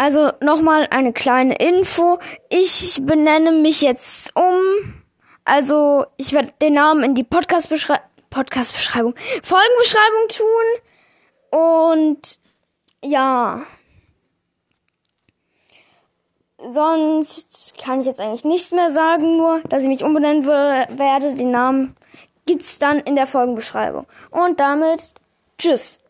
Also nochmal eine kleine Info. Ich benenne mich jetzt um. Also ich werde den Namen in die Podcast-Beschreibung, Podcast-Beschreibung, Folgenbeschreibung tun. Und ja. Sonst kann ich jetzt eigentlich nichts mehr sagen, nur dass ich mich umbenennen werde. Den Namen gibt's dann in der Folgenbeschreibung. Und damit tschüss.